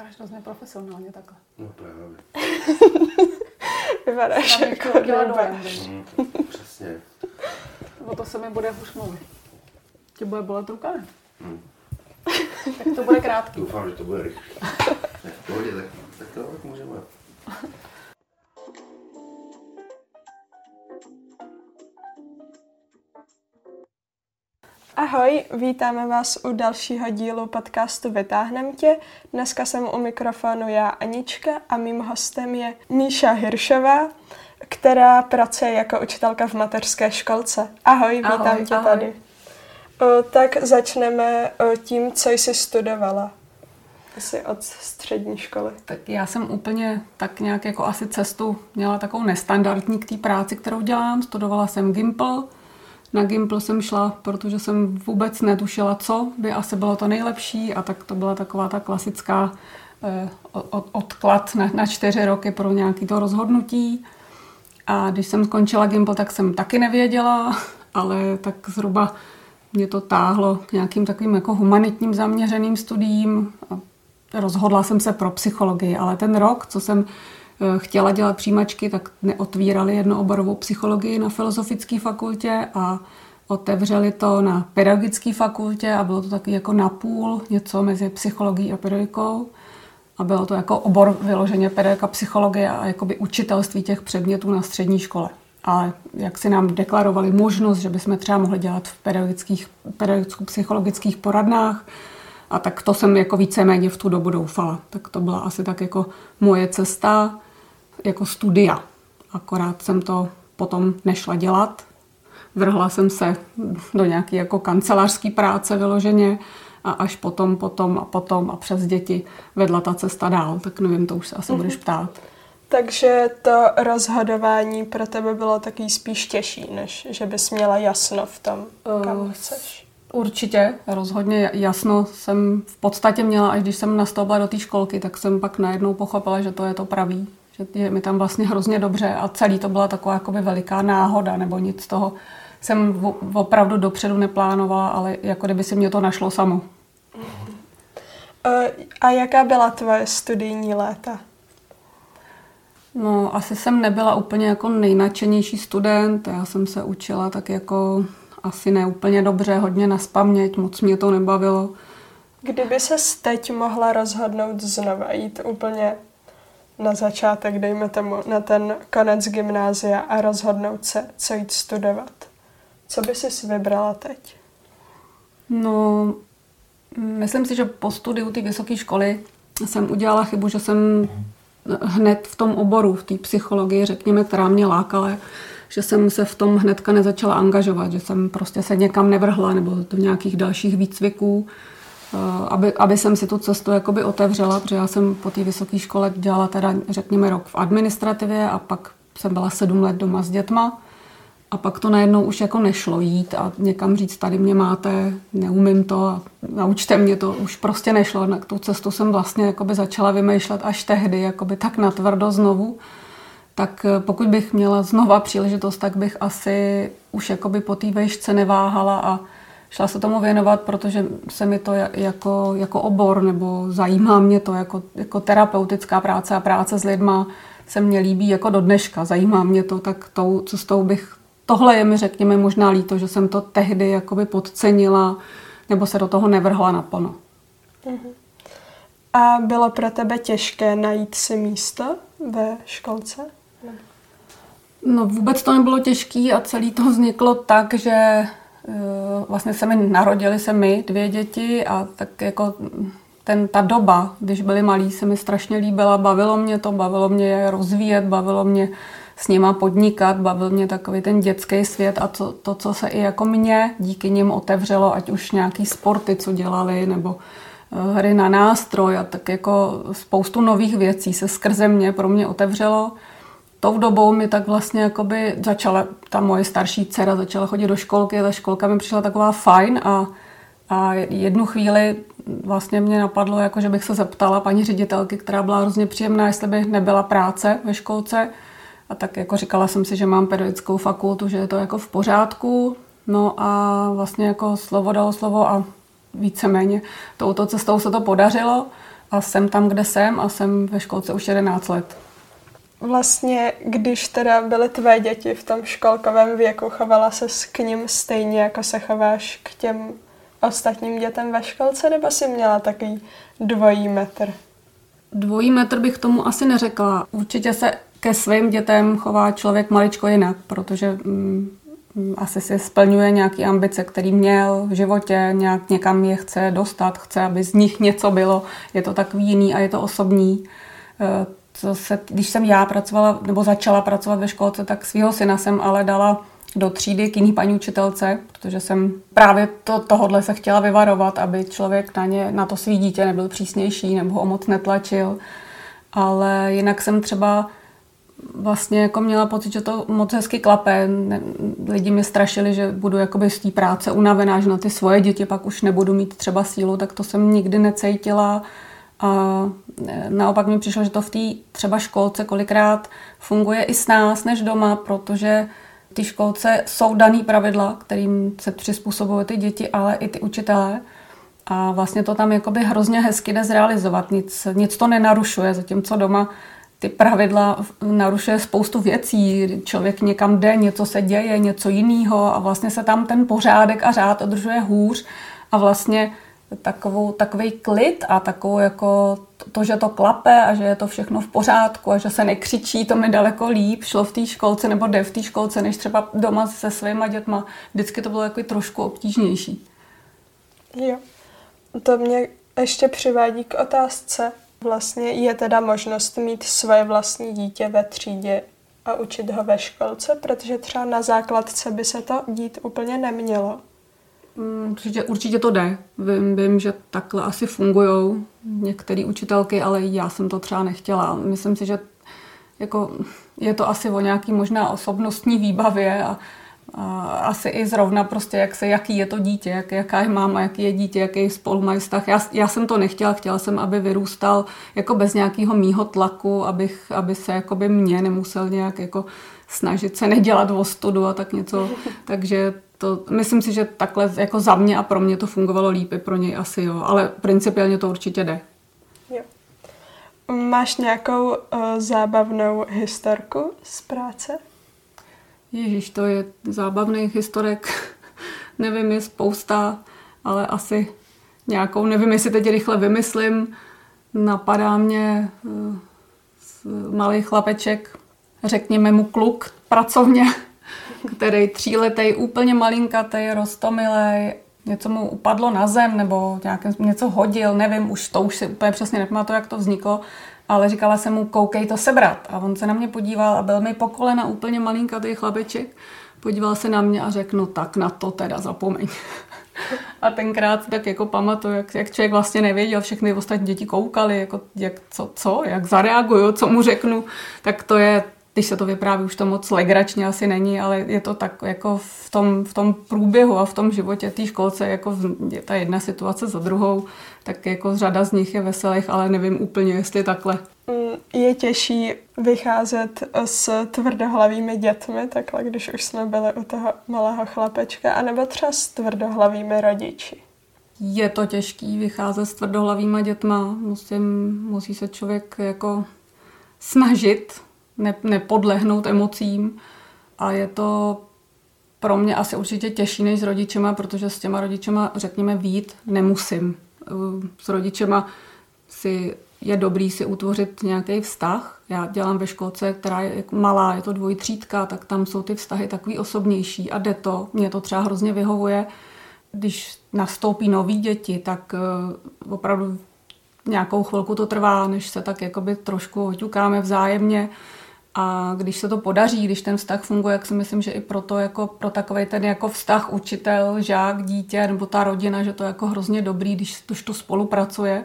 Vypadáš hrozně profesionálně takhle. No právě. Vypadáš jako dojem? Mm, přesně. O to se mi bude už mluvit. Ti bude bolet ruka, ne? Mm. Tak to bude krátký. Doufám, že to bude rychle. V pohodě, tak, tak to tak můžeme. Ahoj, vítáme vás u dalšího dílu podcastu Vytáhnem tě. Dneska jsem u mikrofonu já Anička a mým hostem je Míša Hiršová, která pracuje jako učitelka v mateřské školce. Ahoj, vítám Ahoj, tě ahoj. tady. O, tak začneme o, tím, co jsi studovala. Asi od střední školy. Tak já jsem úplně tak nějak jako asi cestu měla takovou nestandardní k té práci, kterou dělám. Studovala jsem Gimple. Na Gimple jsem šla, protože jsem vůbec netušila, co by asi bylo to nejlepší a tak to byla taková ta klasická eh, od- odklad na, na čtyři roky pro nějaký to rozhodnutí. A když jsem skončila Gimple, tak jsem taky nevěděla, ale tak zhruba mě to táhlo k nějakým takovým jako humanitním zaměřeným studiím. A rozhodla jsem se pro psychologii, ale ten rok, co jsem chtěla dělat přijímačky, tak neotvírali jednooborovou psychologii na Filozofické fakultě a otevřeli to na pedagogické fakultě a bylo to taky jako napůl, něco mezi psychologií a pedagogikou. A bylo to jako obor vyloženě pedagogika psychologie a jakoby učitelství těch předmětů na střední škole. Ale jak si nám deklarovali možnost, že bychom třeba mohli dělat v pedagogických, pedagogicko-psychologických poradnách, a tak to jsem jako víceméně v tu dobu doufala. Tak to byla asi tak jako moje cesta jako studia. Akorát jsem to potom nešla dělat. Vrhla jsem se do nějaké jako kancelářské práce vyloženě a až potom, potom a potom a přes děti vedla ta cesta dál. Tak nevím, to už se asi budeš ptát. Takže to rozhodování pro tebe bylo takový spíš těžší, než že bys měla jasno v tom, kam Eh, chceš. Určitě, rozhodně jasno jsem v podstatě měla, až když jsem nastoupila do té školky, tak jsem pak najednou pochopila, že to je to pravý, je mi tam vlastně hrozně dobře a celý to byla taková jakoby veliká náhoda, nebo nic z toho jsem opravdu dopředu neplánovala, ale jako kdyby si mě to našlo samo. Eh, A jaká byla tvoje studijní léta? No, asi jsem nebyla úplně jako nejnačenější student, já jsem se učila tak jako asi ne úplně dobře, hodně na spaměť, moc mě to nebavilo. Kdyby se teď mohla rozhodnout znova jít úplně na začátek, dejme tomu, na ten konec gymnázia a rozhodnout se, co jít studovat, co by si vybrala teď? No, myslím si, že po studiu té vysoké školy jsem udělala chybu, že jsem hned v tom oboru, v té psychologii, řekněme, která mě lákala, že jsem se v tom hnedka nezačala angažovat, že jsem prostě se někam nevrhla nebo do nějakých dalších výcviků, aby, aby jsem si tu cestu jakoby otevřela, protože já jsem po té vysoké škole dělala teda, řekněme, rok v administrativě a pak jsem byla sedm let doma s dětma. A pak to najednou už jako nešlo jít a někam říct, tady mě máte, neumím to a naučte mě to, už prostě nešlo. Na tu cestu jsem vlastně jakoby začala vymýšlet až tehdy, jakoby tak natvrdo znovu. Tak eh, pokud bych měla znova příležitost, tak bych asi už jakoby po té vejšce neváhala a šla se tomu věnovat, protože se mi to ja- jako, jako obor nebo zajímá mě to jako, jako terapeutická práce a práce s lidma se mně líbí jako do dneška. Zajímá mě to, tak tou cestou bych Tohle je mi, řekněme, možná líto, že jsem to tehdy jakoby podcenila nebo se do toho nevrhla naplno. A bylo pro tebe těžké najít si místo ve školce? No vůbec to nebylo těžké a celý to vzniklo tak, že vlastně se mi narodili se my, dvě děti a tak jako ten, ta doba, když byli malí, se mi strašně líbila, bavilo mě to, bavilo mě je rozvíjet, bavilo mě s nima podnikat, bavil mě takový ten dětský svět a to, to, co se i jako mě díky nim otevřelo, ať už nějaký sporty, co dělali, nebo eh, hry na nástroj a tak jako spoustu nových věcí se skrze mě pro mě otevřelo. Tou dobou mi tak vlastně jakoby začala, ta moje starší dcera začala chodit do školky ta školka mi přišla taková fajn a, a jednu chvíli vlastně mě napadlo, jako že bych se zeptala paní ředitelky, která byla hrozně příjemná, jestli by nebyla práce ve školce. A tak jako říkala jsem si, že mám pedagogickou fakultu, že je to jako v pořádku. No a vlastně jako slovo dalo slovo a víceméně touto cestou se to podařilo. a jsem tam, kde jsem a jsem ve školce už 11 let. Vlastně, když teda byly tvé děti v tom školkovém věku, chovala se k ním stejně, jako se chováš k těm ostatním dětem ve školce, nebo jsi měla takový dvojí metr? Dvojí metr bych tomu asi neřekla. Určitě se ke svým dětem chová člověk maličko jinak, protože mm, asi si splňuje nějaké ambice, který měl v životě, nějak někam je chce dostat, chce, aby z nich něco bylo. Je to takový jiný a je to osobní. Co se, když jsem já pracovala, nebo začala pracovat ve školce, tak svého syna jsem ale dala do třídy k jiný paní učitelce, protože jsem právě to, tohodle se chtěla vyvarovat, aby člověk na, ně, na to svý dítě nebyl přísnější nebo ho moc netlačil. Ale jinak jsem třeba vlastně jako měla pocit, že to moc hezky klape. Lidi mi strašili, že budu jakoby z té práce unavená, že na ty svoje děti pak už nebudu mít třeba sílu, tak to jsem nikdy necítila. A e, naopak mi přišlo, že to v té třeba školce kolikrát funguje i s nás než doma, protože ty školce jsou daný pravidla, kterým se přizpůsobují ty děti, ale i ty učitelé. A vlastně to tam jakoby hrozně hezky jde zrealizovat. Nic, nic to nenarušuje, zatímco doma ty pravidla narušuje spoustu věcí. Člověk někam jde, něco se děje, něco jiného a vlastně se tam ten pořádek a řád održuje hůř a vlastně takovou, takový klid a takovou jako to, že to klape a že je to všechno v pořádku a že se nekřičí, to mi daleko líp šlo v té školce nebo jde v té školce, než třeba doma se svýma dětma. Vždycky to bylo jako trošku obtížnější. Jo. To mě ještě přivádí k otázce, Vlastně je teda možnost mít svoje vlastní dítě ve třídě a učit ho ve školce, protože třeba na základce by se to dít úplně nemělo. Mm, určitě, určitě to jde. Vím, vím, že takhle asi fungují některé učitelky, ale já jsem to třeba nechtěla. Myslím si, že jako je to asi o nějaký možná osobnostní výbavě a a asi i zrovna prostě, jak se, jaký je to dítě, jak, jaká je máma, jaký je dítě, jaký spolu mají vztah. Já, já jsem to nechtěla, chtěla jsem, aby vyrůstal jako bez nějakého mýho tlaku, abych, aby se jako by mě nemusel nějak jako snažit se nedělat o studu a tak něco. Takže to, myslím si, že takhle jako za mě a pro mě to fungovalo líp, pro něj asi jo, ale principiálně to určitě jde. Jo. Máš nějakou uh, zábavnou historku z práce? Ježíš, to je zábavných historek. nevím, je spousta, ale asi nějakou, nevím, jestli teď rychle vymyslím. Napadá mě uh, malý chlapeček, řekněme mu kluk pracovně, který tříletej, úplně malinkatý, rostomilej, něco mu upadlo na zem nebo nějakým, něco hodil, nevím, už to už si úplně přesně nepamatuju, jak to vzniklo, ale říkala jsem mu, koukej to sebrat. A on se na mě podíval a byl mi po kolena úplně malinkatý chlapeček. Podíval se na mě a řekl, no tak na to teda zapomeň. a tenkrát tak jako pamatuju, jak, jak člověk vlastně nevěděl, všechny ostatní děti koukali, jako jak, co, co, jak zareaguju, co mu řeknu, tak to je když se to vypráví, už to moc legračně asi není, ale je to tak jako v tom, v tom průběhu a v tom životě té školce, jako je ta jedna situace za druhou, tak jako řada z nich je veselých, ale nevím úplně, jestli takhle. Mm, je těžší vycházet s tvrdohlavými dětmi, takhle, když už jsme byli u toho malého chlapečka, anebo třeba s tvrdohlavými rodiči. Je to těžký vycházet s tvrdohlavýma dětma, musím, musí se člověk jako snažit, ne, nepodlehnout emocím a je to pro mě asi určitě těžší než s rodičema, protože s těma rodičema, řekněme, vít nemusím. S rodičema si je dobrý si utvořit nějaký vztah. Já dělám ve školce, která je jako malá, je to dvojtřídka, tak tam jsou ty vztahy takový osobnější a jde to. Mě to třeba hrozně vyhovuje. Když nastoupí noví děti, tak uh, opravdu nějakou chvilku to trvá, než se tak jakoby trošku oťukáme vzájemně. A když se to podaří, když ten vztah funguje, jak si myslím, že i proto jako pro takový ten jako vztah učitel, žák, dítě nebo ta rodina, že to je jako hrozně dobrý, když to, to spolupracuje,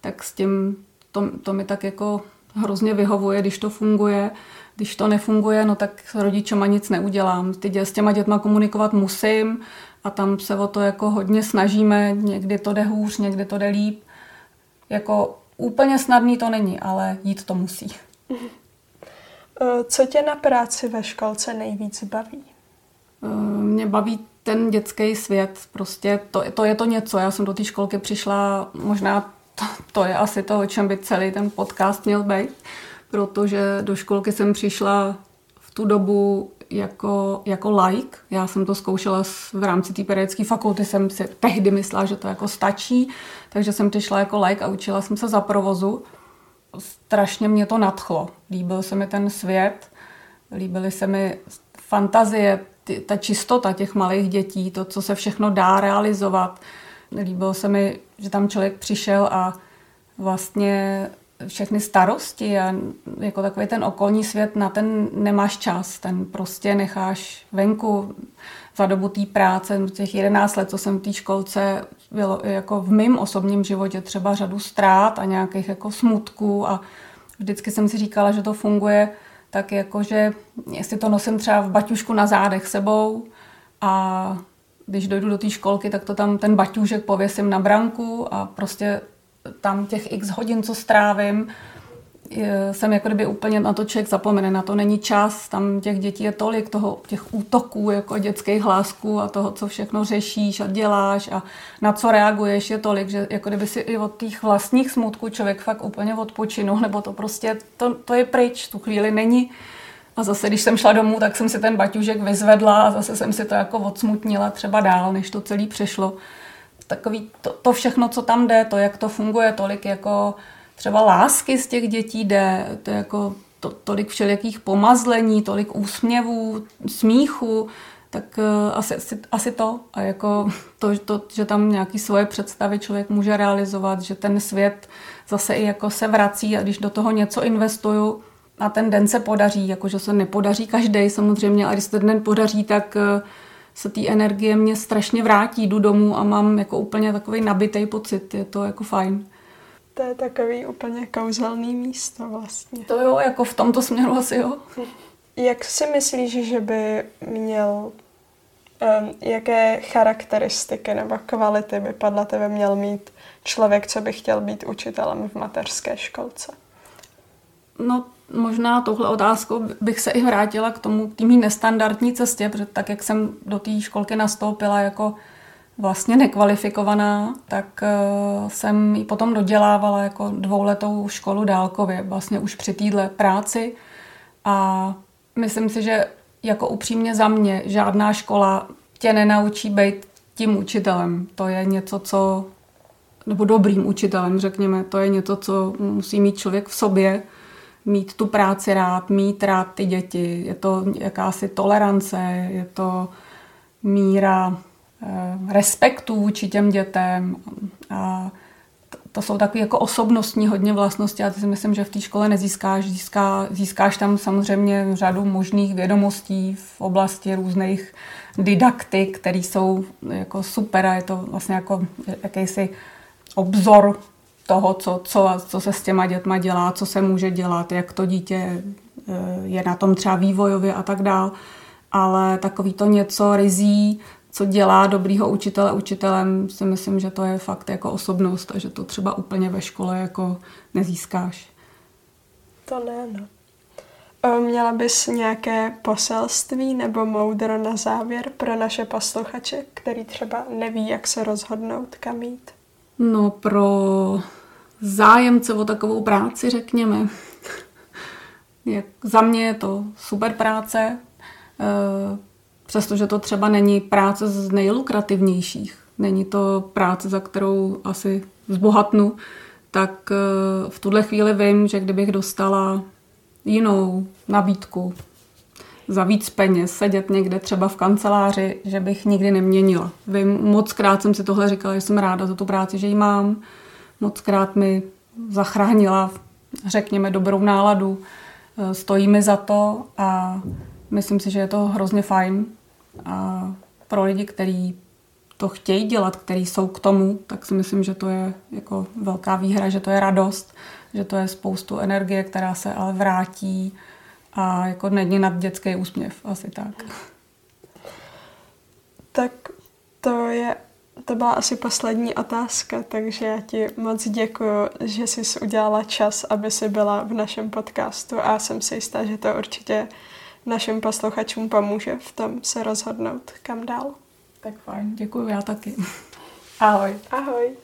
tak s tím to, to mi tak jako hrozně vyhovuje, když to funguje. Když to nefunguje, no tak s rodičema nic neudělám. Ty dě, s těma dětma komunikovat musím a tam se o to jako hodně snažíme. Někdy to jde hůř, někdy to jde líp. Jako úplně snadný to není, ale jít to musí. Eh, co tě na práci ve školce nejvíc baví? Eh, mě baví ten dětský svět. Prostě to, to je to něco. Já jsem do té školky přišla možná to, to je asi to, o čem by celý ten podcast měl být, protože do školky jsem přišla v tu dobu jako, jako like. Já jsem to zkoušela v rámci té pedagogické fakulty, jsem si tehdy myslela, že to jako stačí, takže jsem přišla jako like a učila jsem se za provozu. Strašně mě to nadchlo. Líbil se mi ten svět, líbily se mi fantazie, ty, ta čistota těch malých dětí, to, co se všechno dá realizovat. Líbilo se mi, že tam člověk přišel a vlastně všechny starosti a jako takový ten okolní svět, na ten nemáš čas, ten prostě necháš venku za dobu té práce, těch 11 let, co jsem v té školce, bylo jako v mém osobním životě třeba řadu ztrát a nějakých jako smutků a vždycky jsem si říkala, že to funguje tak jako, že jestli to nosím třeba v baťušku na zádech sebou a když dojdu do té školky, tak to tam ten baťůžek pověsím na branku a prostě tam těch x hodin, co strávím, jsem jako kdyby úplně na to člověk zapomene, na to není čas, tam těch dětí je tolik, toho, těch útoků, jako dětských hlásků a toho, co všechno řešíš a děláš a na co reaguješ je tolik, že jako kdyby si i od těch vlastních smutků člověk fakt úplně odpočinul, nebo to prostě, to, to je pryč, tu chvíli není. A zase, když jsem šla domů, tak jsem si ten baťužek vyzvedla a zase jsem si to jako odsmutnila třeba dál, než to celý přešlo takový to, to všechno, co tam jde, to, jak to funguje, tolik jako třeba lásky z těch dětí jde, to je jako to, tolik všelijakých pomazlení, tolik úsměvů, smíchu, tak uh, asi, asi, asi to. A jako to, to, že tam nějaký svoje představy člověk může realizovat, že ten svět zase i jako se vrací a když do toho něco investuju, a ten den se podaří, jakože se nepodaří každý samozřejmě, ale když se ten den podaří, tak uh, se té energie mě strašně vrátí, jdu domů a mám jako úplně takový nabitý pocit, je to jako fajn. To je takový úplně kouzelný místo vlastně. To jo, jako v tomto směru asi jo. Jak si myslíš, že by měl, um, jaké charakteristiky nebo kvality by podle tebe měl mít člověk, co by chtěl být učitelem v mateřské školce? No možná touhle otázkou bych se i vrátila k tomu, k nestandardní cestě, protože tak, jak jsem do té školky nastoupila jako vlastně nekvalifikovaná, tak uh, jsem ji potom dodělávala jako dvouletou školu dálkově, vlastně už při téhle práci a myslím si, že jako upřímně za mě žádná škola tě nenaučí být tím učitelem. To je něco, co nebo dobrým učitelem, řekněme, to je něco, co musí mít člověk v sobě, mít tu práci rád, mít rád ty děti. Je to jakási tolerance, je to míra eh, respektu vůči těm dětem. A to jsou takové jako osobnostní hodně vlastnosti a ty si myslím, že v té škole nezískáš. Získá, získáš tam samozřejmě řadu možných vědomostí v oblasti různých didaktik, které jsou jako super a je to vlastně jako jakýsi obzor toho, co, co, co se s těma dětma dělá, co se může dělat, jak to dítě eh, je na tom třeba vývojově a tak dál. Ale takový to něco rizí, co dělá dobrýho učitele učitelem, si myslím, že to je fakt jako osobnost a že to třeba úplně ve škole jako nezískáš. To ne, no. Měla bys nějaké poselství nebo moudro na závěr pro naše posluchače, který třeba neví, jak se rozhodnout, kam jít? No pro zájemce o takovou práci, řekněme. Jak za mě je to super práce, eh, přestože to třeba není práce z nejlukrativnějších. Není to práce, za kterou asi zbohatnu, tak eh, v tuhle chvíli vím, že kdybych dostala jinou nabídku za víc peněz, sedět někde třeba v kanceláři, že bych nikdy neměnila. Vím, moc krát jsem si tohle říkala, že jsem ráda za tu práci, že ji mám. Moc krát mi zachránila, řekněme, dobrou náladu. Eh, stojí mi za to a myslím si, že je to hrozně fajn. A pro lidi, kteří to chtějí dělat, kteří jsou k tomu, tak si myslím, že to je jako velká výhra, že to je radost, že to je spoustu energie, která se ale vrátí a jako není nad dětský úsměv, asi tak. Tak to je, to byla asi poslední otázka, takže já ti moc děkuji, že jsi udělala čas, aby si byla v našem podcastu a jsem si jistá, že to určitě našim posluchačům pomůže v tom se rozhodnout, kam dál. Tak fajn, děkuji, já taky. Ahoj. Ahoj.